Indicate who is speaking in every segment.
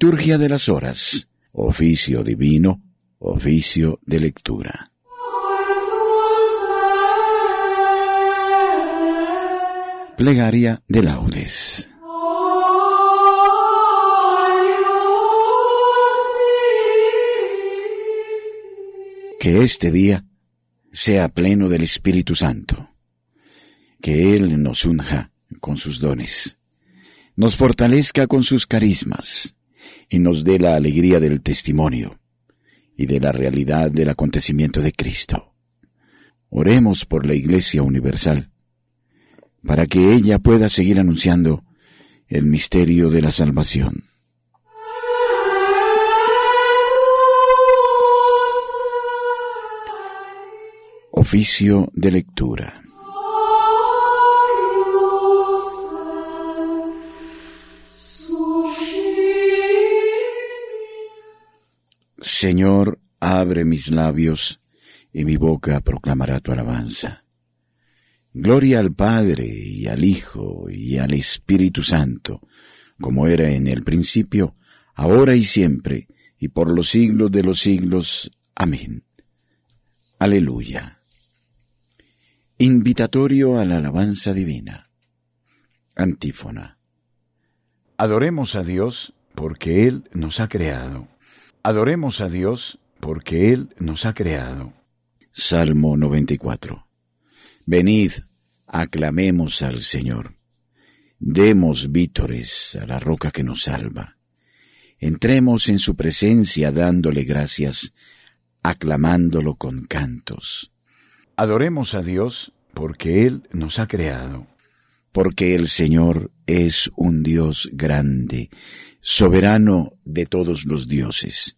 Speaker 1: liturgia de las horas, oficio divino, oficio de lectura. Plegaria de laudes. Que este día sea pleno del Espíritu Santo, que Él nos unja con sus dones, nos fortalezca con sus carismas y nos dé la alegría del testimonio y de la realidad del acontecimiento de Cristo. Oremos por la Iglesia Universal, para que ella pueda seguir anunciando el misterio de la salvación. Oficio de lectura. Señor, abre mis labios, y mi boca proclamará tu alabanza. Gloria al Padre, y al Hijo, y al Espíritu Santo, como era en el principio, ahora y siempre, y por los siglos de los siglos. Amén. Aleluya. Invitatorio a la alabanza divina. Antífona. Adoremos a Dios porque Él nos ha creado. Adoremos a Dios porque Él nos ha creado. Salmo 94. Venid, aclamemos al Señor. Demos vítores a la roca que nos salva. Entremos en su presencia dándole gracias, aclamándolo con cantos. Adoremos a Dios porque Él nos ha creado. Porque el Señor es un Dios grande, soberano de todos los dioses.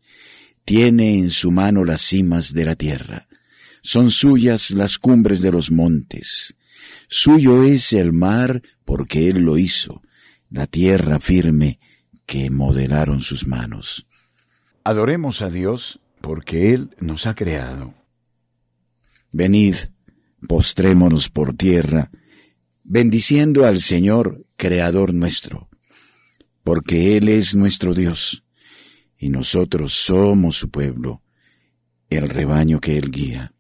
Speaker 1: Tiene en su mano las cimas de la tierra. Son suyas las cumbres de los montes. Suyo es el mar porque Él lo hizo, la tierra firme que modelaron sus manos. Adoremos a Dios porque Él nos ha creado. Venid, postrémonos por tierra, bendiciendo al Señor, Creador nuestro, porque Él es nuestro Dios, y nosotros somos su pueblo, el rebaño que Él guía.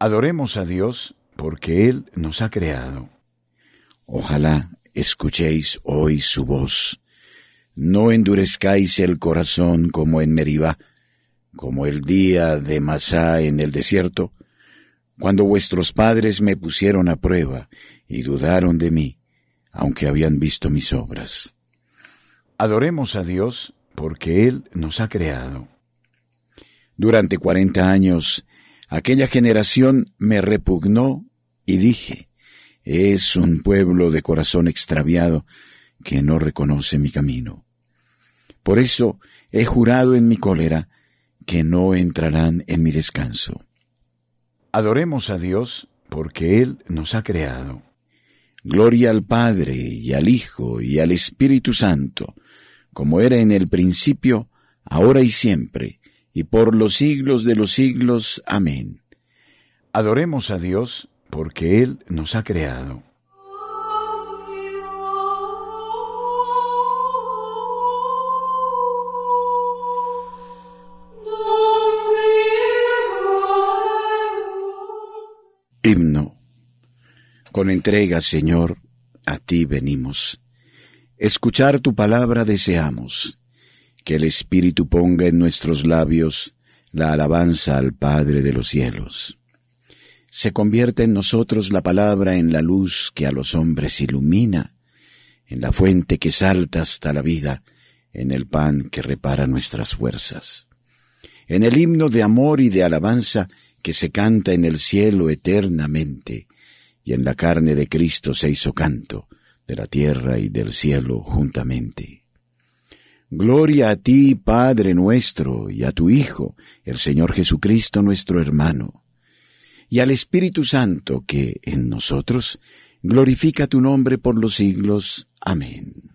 Speaker 1: Adoremos a Dios porque Él nos ha creado. Ojalá escuchéis hoy su voz. No endurezcáis el corazón como en Meribá, como el día de Masá en el desierto, cuando vuestros padres me pusieron a prueba y dudaron de mí, aunque habían visto mis obras. Adoremos a Dios porque Él nos ha creado. Durante cuarenta años, aquella generación me repugnó y dije, es un pueblo de corazón extraviado que no reconoce mi camino. Por eso he jurado en mi cólera que no entrarán en mi descanso. Adoremos a Dios porque Él nos ha creado. Gloria al Padre y al Hijo y al Espíritu Santo, como era en el principio, ahora y siempre, y por los siglos de los siglos. Amén. Adoremos a Dios porque Él nos ha creado. Himno. Con entrega, Señor, a ti venimos. Escuchar tu palabra deseamos. Que el Espíritu ponga en nuestros labios la alabanza al Padre de los cielos. Se convierte en nosotros la palabra en la luz que a los hombres ilumina, en la fuente que salta hasta la vida, en el pan que repara nuestras fuerzas. En el himno de amor y de alabanza que se canta en el cielo eternamente, y en la carne de Cristo se hizo canto, de la tierra y del cielo juntamente. Gloria a ti, Padre nuestro, y a tu Hijo, el Señor Jesucristo nuestro hermano, y al Espíritu Santo que en nosotros glorifica tu nombre por los siglos. Amén.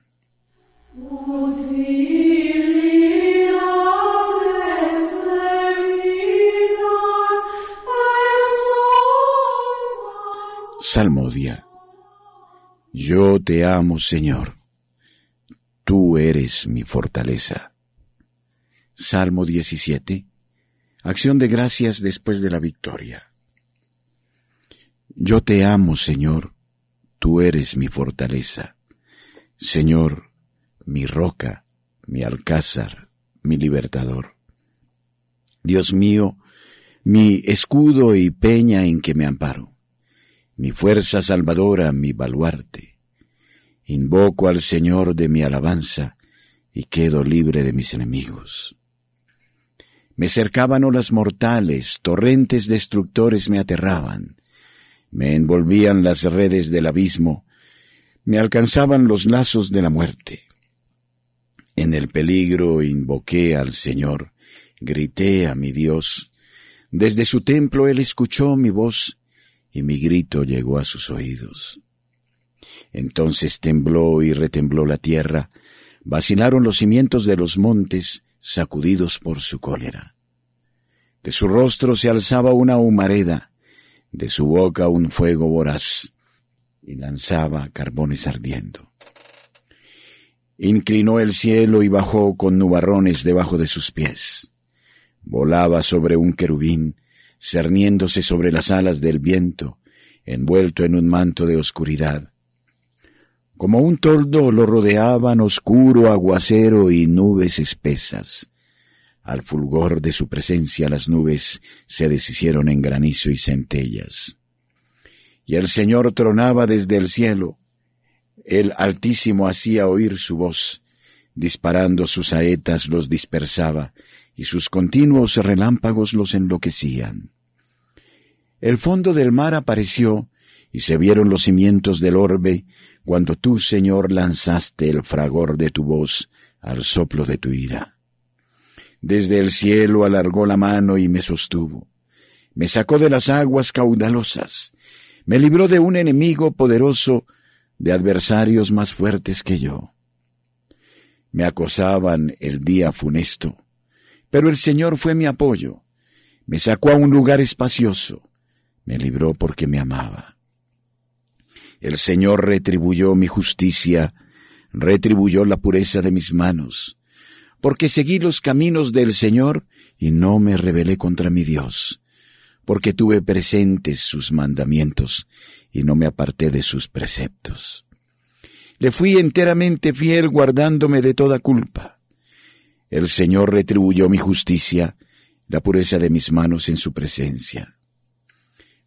Speaker 1: Salmodia. Yo te amo, Señor. tú eres mi fortaleza. Salmo 17. Acción de gracias después de la victoria. Yo te amo, Señor, tú eres mi fortaleza. Señor, mi roca, mi alcázar, mi libertador. Dios mío, mi escudo y peña en que me amparo, mi fuerza salvadora, mi baluarte. Invoco al Señor de mi alabanza y quedo libre de mis enemigos. Me cercaban olas mortales, torrentes destructores me aterraban, me envolvían las redes del abismo, me alcanzaban los lazos de la muerte. En el peligro invoqué al Señor, grité a mi Dios, desde su templo él escuchó mi voz y mi grito llegó a sus oídos. Entonces tembló y retembló la tierra, vacilaron los cimientos de los montes, sacudidos por su cólera. De su rostro se alzaba una humareda, de su boca un fuego voraz, y lanzaba carbones ardiendo. Inclinó el cielo y bajó con nubarrones debajo de sus pies volaba sobre un querubín, cerniéndose sobre las alas del viento, envuelto en un manto de oscuridad. Como un toldo lo rodeaban oscuro aguacero y nubes espesas. Al fulgor de su presencia las nubes se deshicieron en granizo y centellas. Y el Señor tronaba desde el cielo. El Altísimo hacía oír su voz, disparando sus saetas los dispersaba, y sus continuos relámpagos los enloquecían. El fondo del mar apareció, y se vieron los cimientos del orbe, cuando tú, Señor, lanzaste el fragor de tu voz al soplo de tu ira. Desde el cielo alargó la mano y me sostuvo. Me sacó de las aguas caudalosas. Me libró de un enemigo poderoso, de adversarios más fuertes que yo. Me acosaban el día funesto pero el Señor fue mi apoyo, me sacó a un lugar espacioso, me libró porque me amaba. El Señor retribuyó mi justicia, retribuyó la pureza de mis manos, porque seguí los caminos del Señor y no me rebelé contra mi Dios, porque tuve presentes sus mandamientos y no me aparté de sus preceptos. Le fui enteramente fiel guardándome de toda culpa. El Señor retribuyó mi justicia, la pureza de mis manos en su presencia.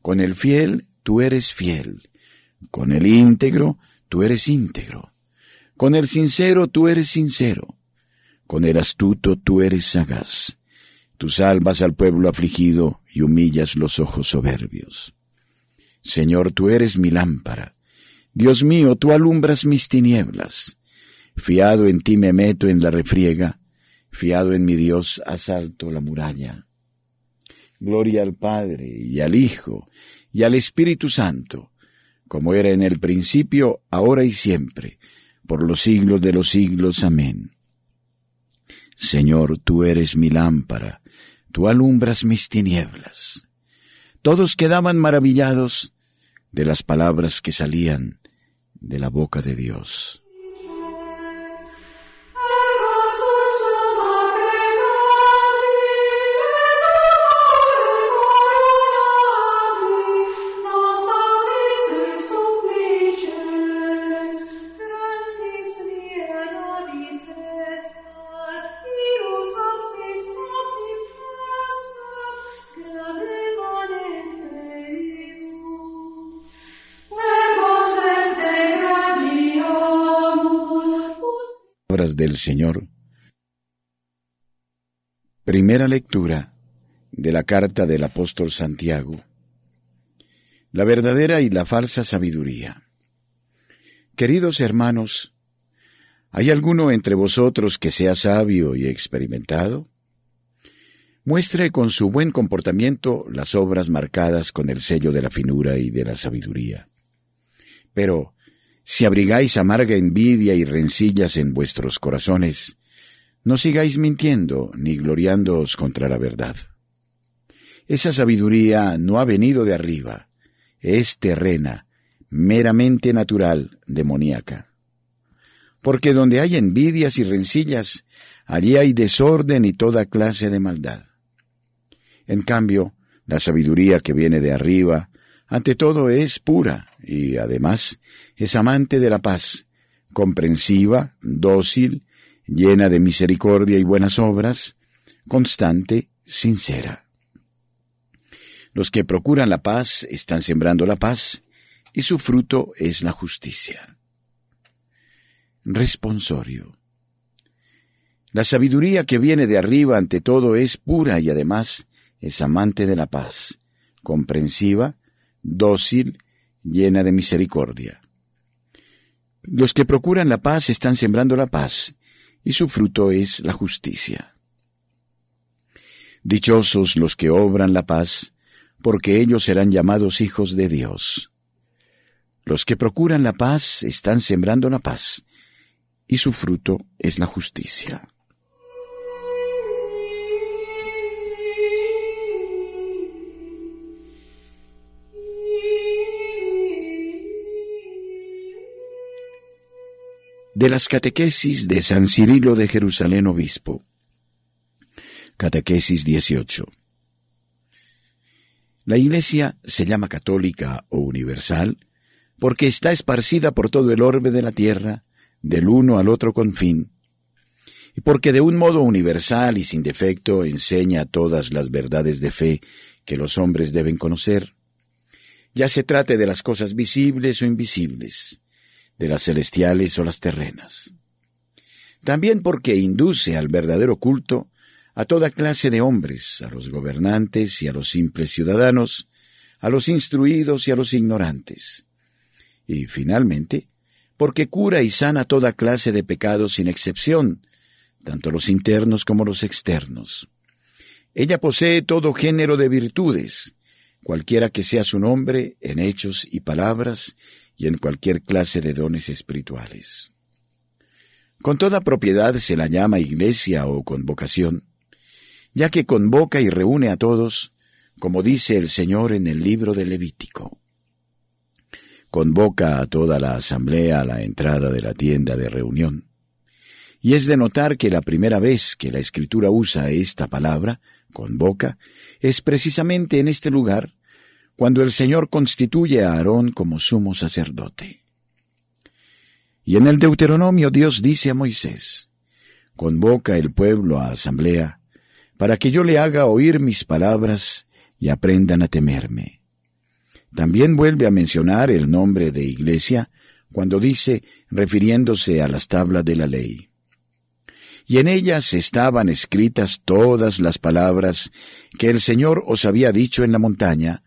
Speaker 1: Con el fiel tú eres fiel, con el íntegro tú eres íntegro, con el sincero tú eres sincero, con el astuto tú eres sagaz. Tú salvas al pueblo afligido y humillas los ojos soberbios. Señor, tú eres mi lámpara. Dios mío, tú alumbras mis tinieblas. Fiado en ti me meto en la refriega, Fiado en mi Dios, asalto la muralla. Gloria al Padre y al Hijo y al Espíritu Santo, como era en el principio, ahora y siempre, por los siglos de los siglos. Amén. Señor, tú eres mi lámpara, tú alumbras mis tinieblas. Todos quedaban maravillados de las palabras que salían de la boca de Dios. Del Señor. Primera lectura de la carta del apóstol Santiago. La verdadera y la falsa sabiduría. Queridos hermanos, ¿hay alguno entre vosotros que sea sabio y experimentado? Muestre con su buen comportamiento las obras marcadas con el sello de la finura y de la sabiduría. Pero, si abrigáis amarga envidia y rencillas en vuestros corazones, no sigáis mintiendo ni gloriándoos contra la verdad. Esa sabiduría no ha venido de arriba, es terrena, meramente natural, demoníaca. porque donde hay envidias y rencillas, allí hay desorden y toda clase de maldad. En cambio, la sabiduría que viene de arriba, ante todo es pura y además es amante de la paz, comprensiva, dócil, llena de misericordia y buenas obras, constante, sincera. Los que procuran la paz están sembrando la paz, y su fruto es la justicia. Responsorio. La sabiduría que viene de arriba ante todo es pura y además es amante de la paz, comprensiva, dócil, llena de misericordia. Los que procuran la paz están sembrando la paz, y su fruto es la justicia. Dichosos los que obran la paz, porque ellos serán llamados hijos de Dios. Los que procuran la paz están sembrando la paz, y su fruto es la justicia. De las catequesis de San Cirilo de Jerusalén Obispo. Catequesis 18. La Iglesia se llama católica o universal porque está esparcida por todo el orbe de la tierra, del uno al otro confín, y porque de un modo universal y sin defecto enseña todas las verdades de fe que los hombres deben conocer, ya se trate de las cosas visibles o invisibles, de las celestiales o las terrenas. También porque induce al verdadero culto a toda clase de hombres, a los gobernantes y a los simples ciudadanos, a los instruidos y a los ignorantes. Y finalmente, porque cura y sana toda clase de pecados sin excepción, tanto los internos como los externos. Ella posee todo género de virtudes, cualquiera que sea su nombre, en hechos y palabras, y en cualquier clase de dones espirituales. Con toda propiedad se la llama iglesia o convocación, ya que convoca y reúne a todos, como dice el Señor en el libro de Levítico. Convoca a toda la asamblea a la entrada de la tienda de reunión. Y es de notar que la primera vez que la Escritura usa esta palabra, convoca, es precisamente en este lugar, cuando el Señor constituye a Aarón como sumo sacerdote. Y en el Deuteronomio Dios dice a Moisés, convoca el pueblo a asamblea, para que yo le haga oír mis palabras y aprendan a temerme. También vuelve a mencionar el nombre de iglesia cuando dice, refiriéndose a las tablas de la ley. Y en ellas estaban escritas todas las palabras que el Señor os había dicho en la montaña,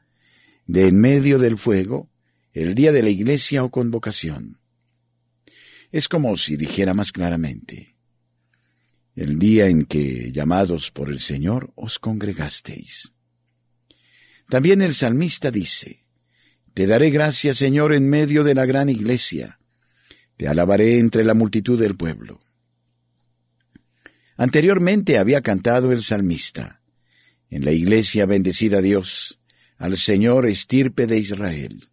Speaker 1: de en medio del fuego, el día de la iglesia o convocación. Es como si dijera más claramente, el día en que, llamados por el Señor, os congregasteis. También el salmista dice, Te daré gracias, Señor, en medio de la gran iglesia, te alabaré entre la multitud del pueblo. Anteriormente había cantado el salmista, en la iglesia bendecida Dios, al Señor estirpe de Israel.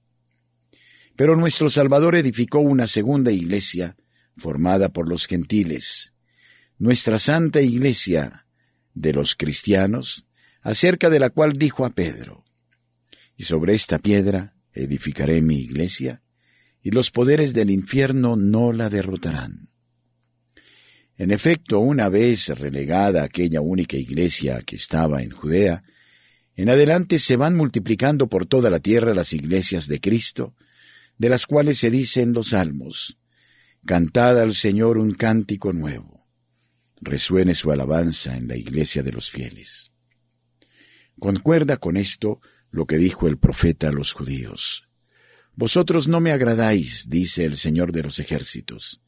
Speaker 1: Pero nuestro Salvador edificó una segunda iglesia, formada por los gentiles, nuestra santa iglesia de los cristianos, acerca de la cual dijo a Pedro, y sobre esta piedra edificaré mi iglesia, y los poderes del infierno no la derrotarán. En efecto, una vez relegada aquella única iglesia que estaba en Judea, en adelante se van multiplicando por toda la tierra las iglesias de Cristo, de las cuales se dicen los salmos, Cantad al Señor un cántico nuevo resuene su alabanza en la iglesia de los fieles. Concuerda con esto lo que dijo el profeta a los judíos. Vosotros no me agradáis, dice el Señor de los ejércitos,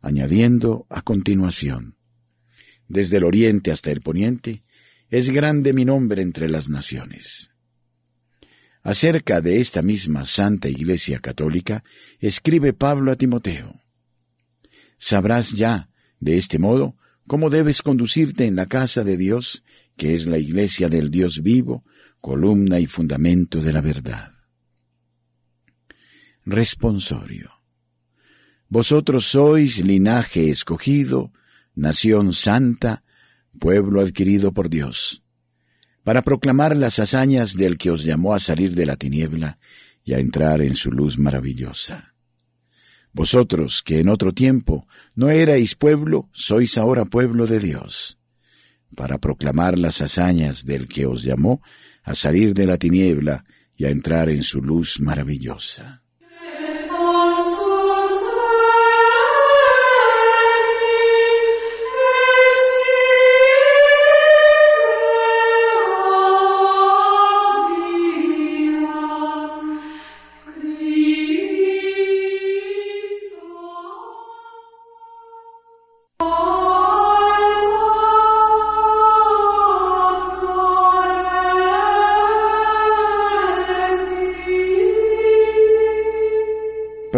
Speaker 1: añadiendo a continuación, desde el oriente hasta el poniente, es grande mi nombre entre las naciones. Acerca de esta misma Santa Iglesia Católica, escribe Pablo a Timoteo. Sabrás ya, de este modo, cómo debes conducirte en la casa de Dios, que es la iglesia del Dios vivo, columna y fundamento de la verdad. Responsorio. Vosotros sois linaje escogido, nación santa, pueblo adquirido por Dios, para proclamar las hazañas del que os llamó a salir de la tiniebla y a entrar en su luz maravillosa. Vosotros, que en otro tiempo no erais pueblo, sois ahora pueblo de Dios, para proclamar las hazañas del que os llamó a salir de la tiniebla y a entrar en su luz maravillosa.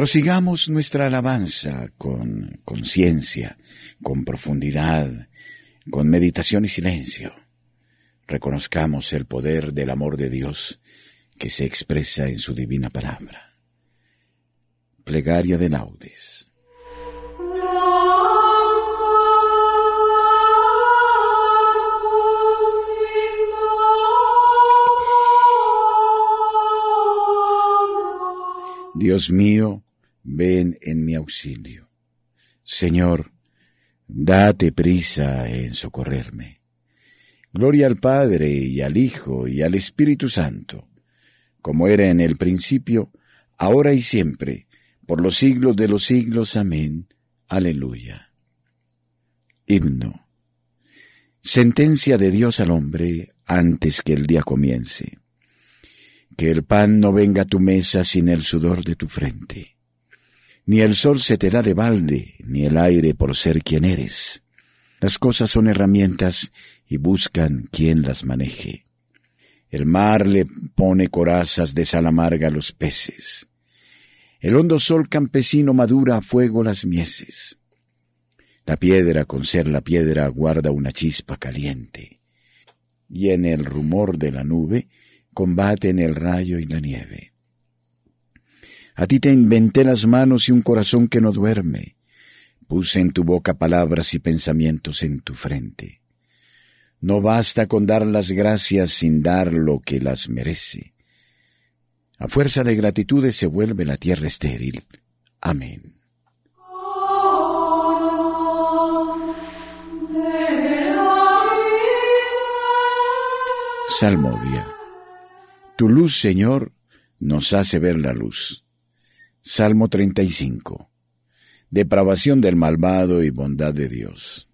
Speaker 1: Prosigamos nuestra alabanza con conciencia, con profundidad, con meditación y silencio. Reconozcamos el poder del amor de Dios que se expresa en su divina palabra. Plegaria de laudes. Dios mío, ven en mi auxilio. Señor, date prisa en socorrerme. Gloria al Padre y al Hijo y al Espíritu Santo, como era en el principio, ahora y siempre, por los siglos de los siglos. Amén. Aleluya. Himno. Sentencia de Dios al hombre antes que el día comience. Que el pan no venga a tu mesa sin el sudor de tu frente ni el sol se te da de balde, ni el aire por ser quien eres. Las cosas son herramientas y buscan quien las maneje. El mar le pone corazas de sal amarga a los peces. El hondo sol campesino madura a fuego las mieses. La piedra, con ser la piedra, guarda una chispa caliente. Y en el rumor de la nube combaten el rayo y la nieve. A ti te inventé las manos y un corazón que no duerme. Puse en tu boca palabras y pensamientos en tu frente. No basta con dar las gracias sin dar lo que las merece. A fuerza de gratitudes se vuelve la tierra estéril. Amén. Salmodia. Tu luz, Señor, nos hace ver la luz. Salmo 35. Depravación del malvado y bondad de Dios.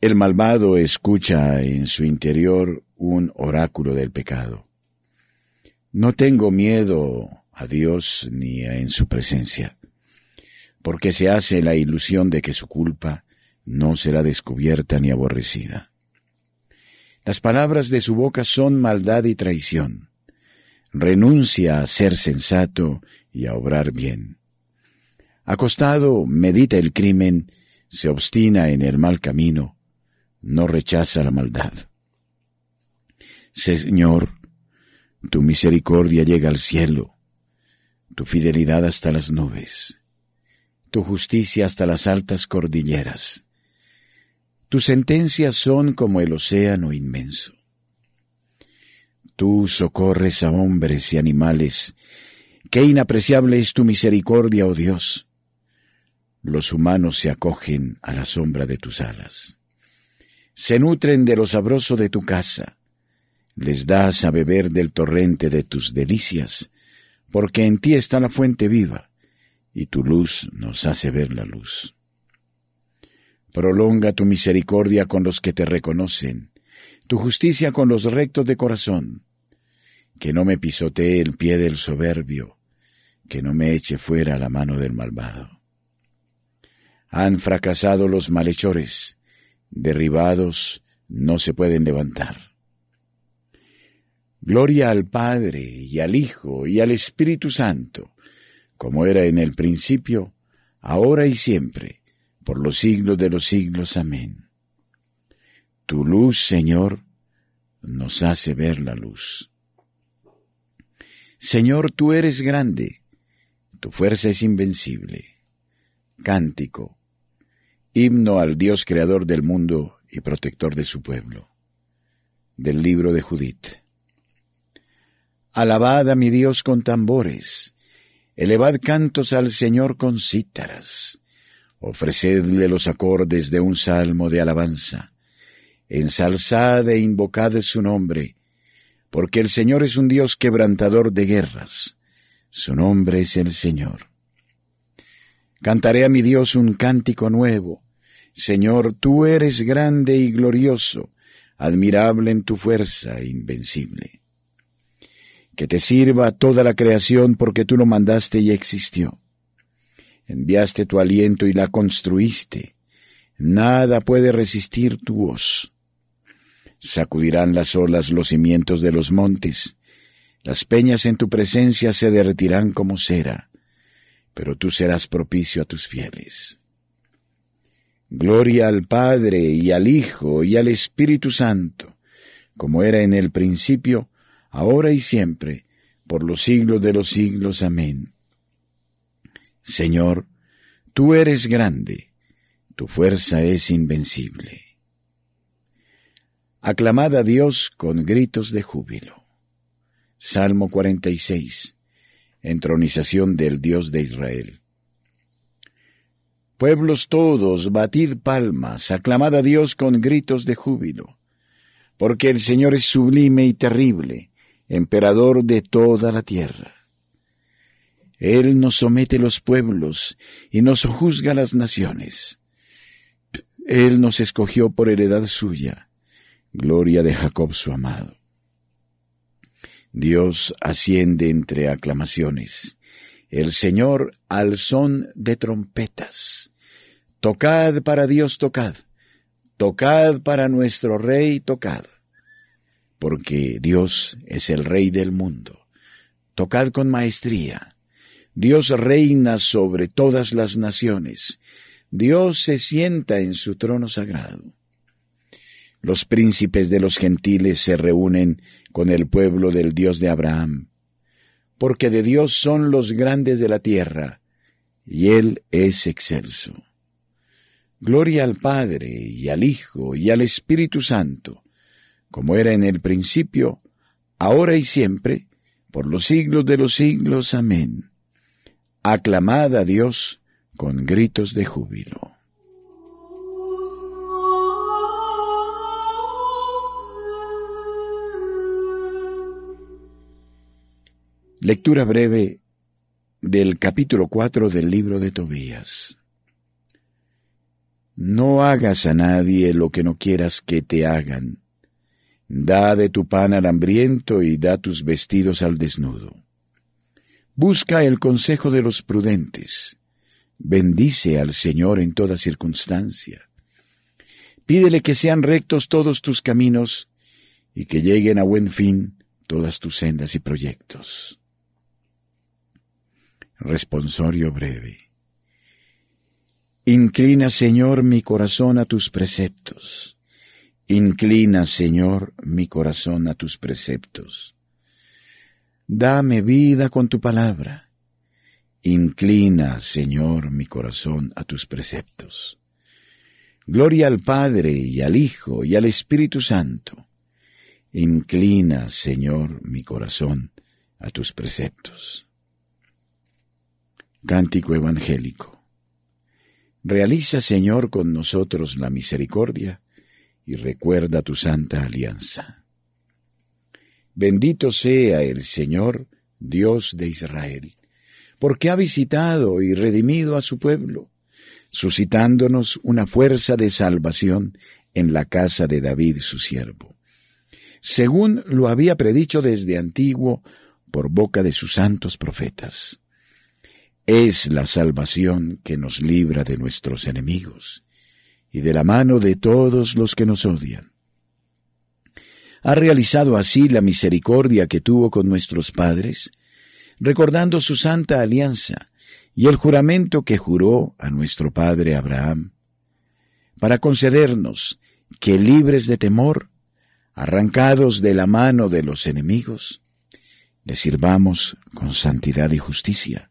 Speaker 1: El malvado escucha en su interior un oráculo del pecado. No tengo miedo a Dios ni en su presencia, porque se hace la ilusión de que su culpa no será descubierta ni aborrecida. Las palabras de su boca son maldad y traición renuncia a ser sensato y a obrar bien. Acostado, medita el crimen, se obstina en el mal camino, no rechaza la maldad. Señor, tu misericordia llega al cielo, tu fidelidad hasta las nubes, tu justicia hasta las altas cordilleras. Tus sentencias son como el océano inmenso. Tú socorres a hombres y animales. Qué inapreciable es tu misericordia, oh Dios. Los humanos se acogen a la sombra de tus alas. Se nutren de lo sabroso de tu casa. Les das a beber del torrente de tus delicias, porque en ti está la fuente viva, y tu luz nos hace ver la luz. Prolonga tu misericordia con los que te reconocen, tu justicia con los rectos de corazón, que no me pisotee el pie del soberbio, que no me eche fuera la mano del malvado. Han fracasado los malhechores, derribados no se pueden levantar. Gloria al Padre y al Hijo y al Espíritu Santo, como era en el principio, ahora y siempre, por los siglos de los siglos. Amén. Tu luz, Señor, nos hace ver la luz. Señor, tú eres grande, Tu fuerza es invencible. Cántico. Himno al Dios creador del mundo y protector de su pueblo. Del libro de Judith. Alabad a mi Dios con tambores. Elevad cantos al Señor con cítaras. Ofrecedle los acordes de un salmo de alabanza. Ensalzad e invocad su nombre, porque el Señor es un Dios quebrantador de guerras. Su nombre es el Señor. Cantaré a mi Dios un cántico nuevo. Señor, tú eres grande y glorioso, admirable en tu fuerza invencible. Que te sirva toda la creación porque tú lo mandaste y existió enviaste tu aliento y la construiste. Nada puede resistir tu voz. Sacudirán las olas los cimientos de los montes, las peñas en tu presencia se derretirán como cera, pero tú serás propicio a tus fieles. Gloria al Padre y al Hijo y al Espíritu Santo, como era en el principio, ahora y siempre, por los siglos de los siglos. Amén. Señor, tú eres grande, tu fuerza es invencible. Aclamad a Dios con gritos de júbilo. Salmo 46. Entronización del Dios de Israel. Pueblos todos, batid palmas, aclamad a Dios con gritos de júbilo, porque el Señor es sublime y terrible, emperador de toda la tierra. Él nos somete los pueblos y nos juzga las naciones. Él nos escogió por heredad suya, gloria de Jacob su amado. Dios asciende entre aclamaciones, el Señor al son de trompetas. Tocad para Dios, tocad, tocad para nuestro Rey, tocad, porque Dios es el Rey del mundo. Tocad con maestría Dios reina sobre todas las naciones. Dios se sienta en su trono sagrado. Los príncipes de los gentiles se reúnen con el pueblo del Dios de Abraham, porque de Dios son los grandes de la tierra, y Él es excelso. Gloria al Padre, y al Hijo, y al Espíritu Santo, como era en el principio, ahora y siempre, por los siglos de los siglos. Amén aclamad a Dios con gritos de júbilo. Lectura breve del capítulo 4 del libro de Tobías. No hagas a nadie lo que no quieras que te hagan. Da de tu pan al hambriento y da tus vestidos al desnudo. Busca el consejo de los prudentes. Bendice al Señor en toda circunstancia. Pídele que sean rectos todos tus caminos y que lleguen a buen fin todas tus sendas y proyectos. Responsorio breve. Inclina, Señor, mi corazón a tus preceptos. Inclina, Señor, mi corazón a tus preceptos. Dame vida con tu palabra. Inclina, Señor, mi corazón a tus preceptos. Gloria al Padre y al Hijo y al Espíritu Santo. Inclina, Señor, mi corazón a tus preceptos. Cántico Evangélico. Realiza, Señor, con nosotros la misericordia y recuerda tu santa alianza. Bendito sea el Señor, Dios de Israel, porque ha visitado y redimido a su pueblo, suscitándonos una fuerza de salvación en la casa de David su siervo, según lo había predicho desde antiguo por boca de sus santos profetas. Es la salvación que nos libra de nuestros enemigos y de la mano de todos los que nos odian. Ha realizado así la misericordia que tuvo con nuestros padres, recordando su santa alianza y el juramento que juró a nuestro padre Abraham, para concedernos que libres de temor, arrancados de la mano de los enemigos, le sirvamos con santidad y justicia,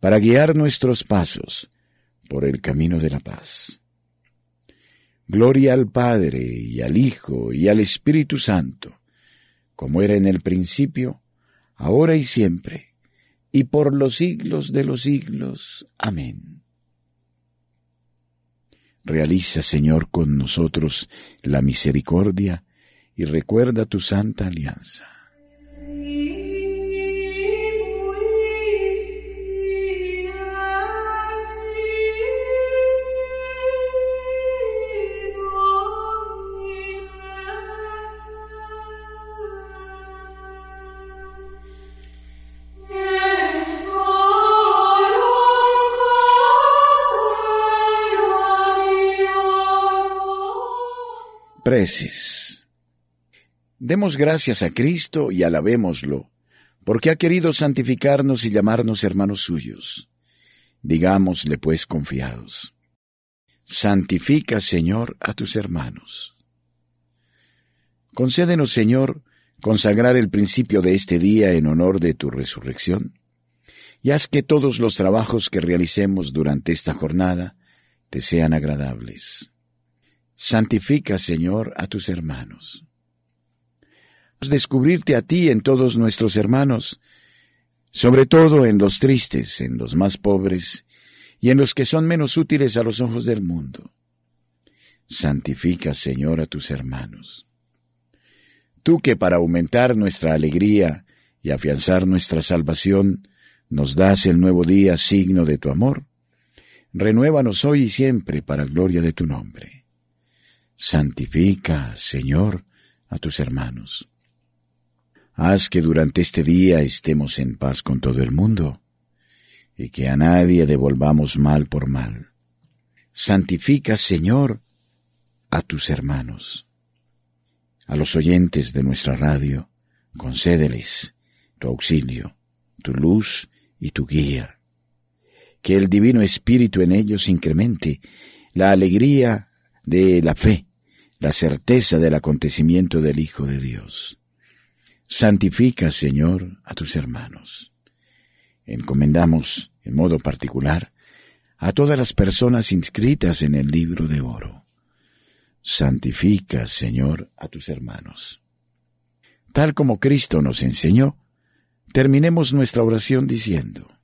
Speaker 1: para guiar nuestros pasos por el camino de la paz. Gloria al Padre y al Hijo y al Espíritu Santo, como era en el principio, ahora y siempre, y por los siglos de los siglos. Amén. Realiza, Señor, con nosotros la misericordia y recuerda tu santa alianza. Demos gracias a Cristo y alabémoslo, porque ha querido santificarnos y llamarnos hermanos suyos. Digámosle pues confiados. Santifica, Señor, a tus hermanos. Concédenos, Señor, consagrar el principio de este día en honor de tu resurrección, y haz que todos los trabajos que realicemos durante esta jornada te sean agradables Santifica, Señor, a tus hermanos. Descubrirte a ti en todos nuestros hermanos, sobre todo en los tristes, en los más pobres y en los que son menos útiles a los ojos del mundo. Santifica, Señor, a tus hermanos. Tú que para aumentar nuestra alegría y afianzar nuestra salvación nos das el nuevo día signo de tu amor, renuévanos hoy y siempre para gloria de tu nombre. Santifica, Señor, a tus hermanos. Haz que durante este día estemos en paz con todo el mundo y que a nadie devolvamos mal por mal. Santifica, Señor, a tus hermanos. A los oyentes de nuestra radio, concédeles tu auxilio, tu luz y tu guía. Que el Divino Espíritu en ellos incremente la alegría de la fe la certeza del acontecimiento del Hijo de Dios. Santifica, Señor, a tus hermanos. Encomendamos, en modo particular, a todas las personas inscritas en el libro de oro. Santifica, Señor, a tus hermanos. Tal como Cristo nos enseñó, terminemos nuestra oración diciendo,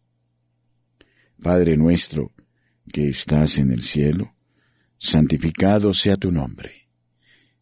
Speaker 1: Padre nuestro, que estás en el cielo, santificado sea tu nombre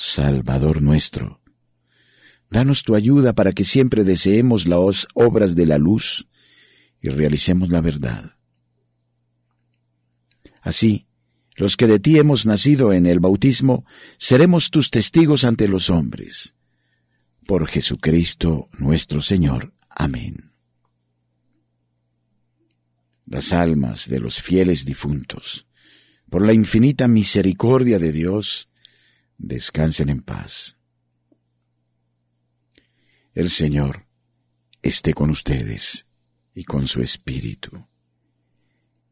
Speaker 1: Salvador nuestro. Danos tu ayuda para que siempre deseemos las obras de la luz y realicemos la verdad. Así, los que de ti hemos nacido en el bautismo, seremos tus testigos ante los hombres. Por Jesucristo nuestro Señor. Amén. Las almas de los fieles difuntos, por la infinita misericordia de Dios, descansen en paz. El Señor esté con ustedes y con su espíritu.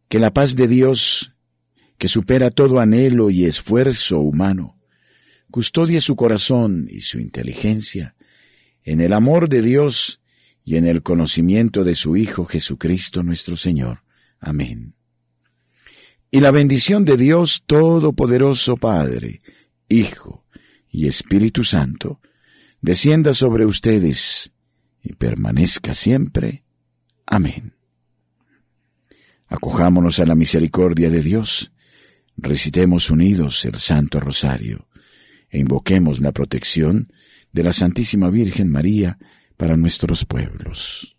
Speaker 1: Que la paz de Dios, que supera todo anhelo y esfuerzo humano, custodie su corazón y su inteligencia en el amor de Dios y en el conocimiento de su Hijo Jesucristo nuestro Señor. Amén. Y la bendición de Dios Todopoderoso Padre, Hijo y Espíritu Santo, descienda sobre ustedes y permanezca siempre. Amén. Acojámonos a la misericordia de Dios, recitemos unidos el Santo Rosario e invoquemos la protección de la Santísima Virgen María para nuestros pueblos.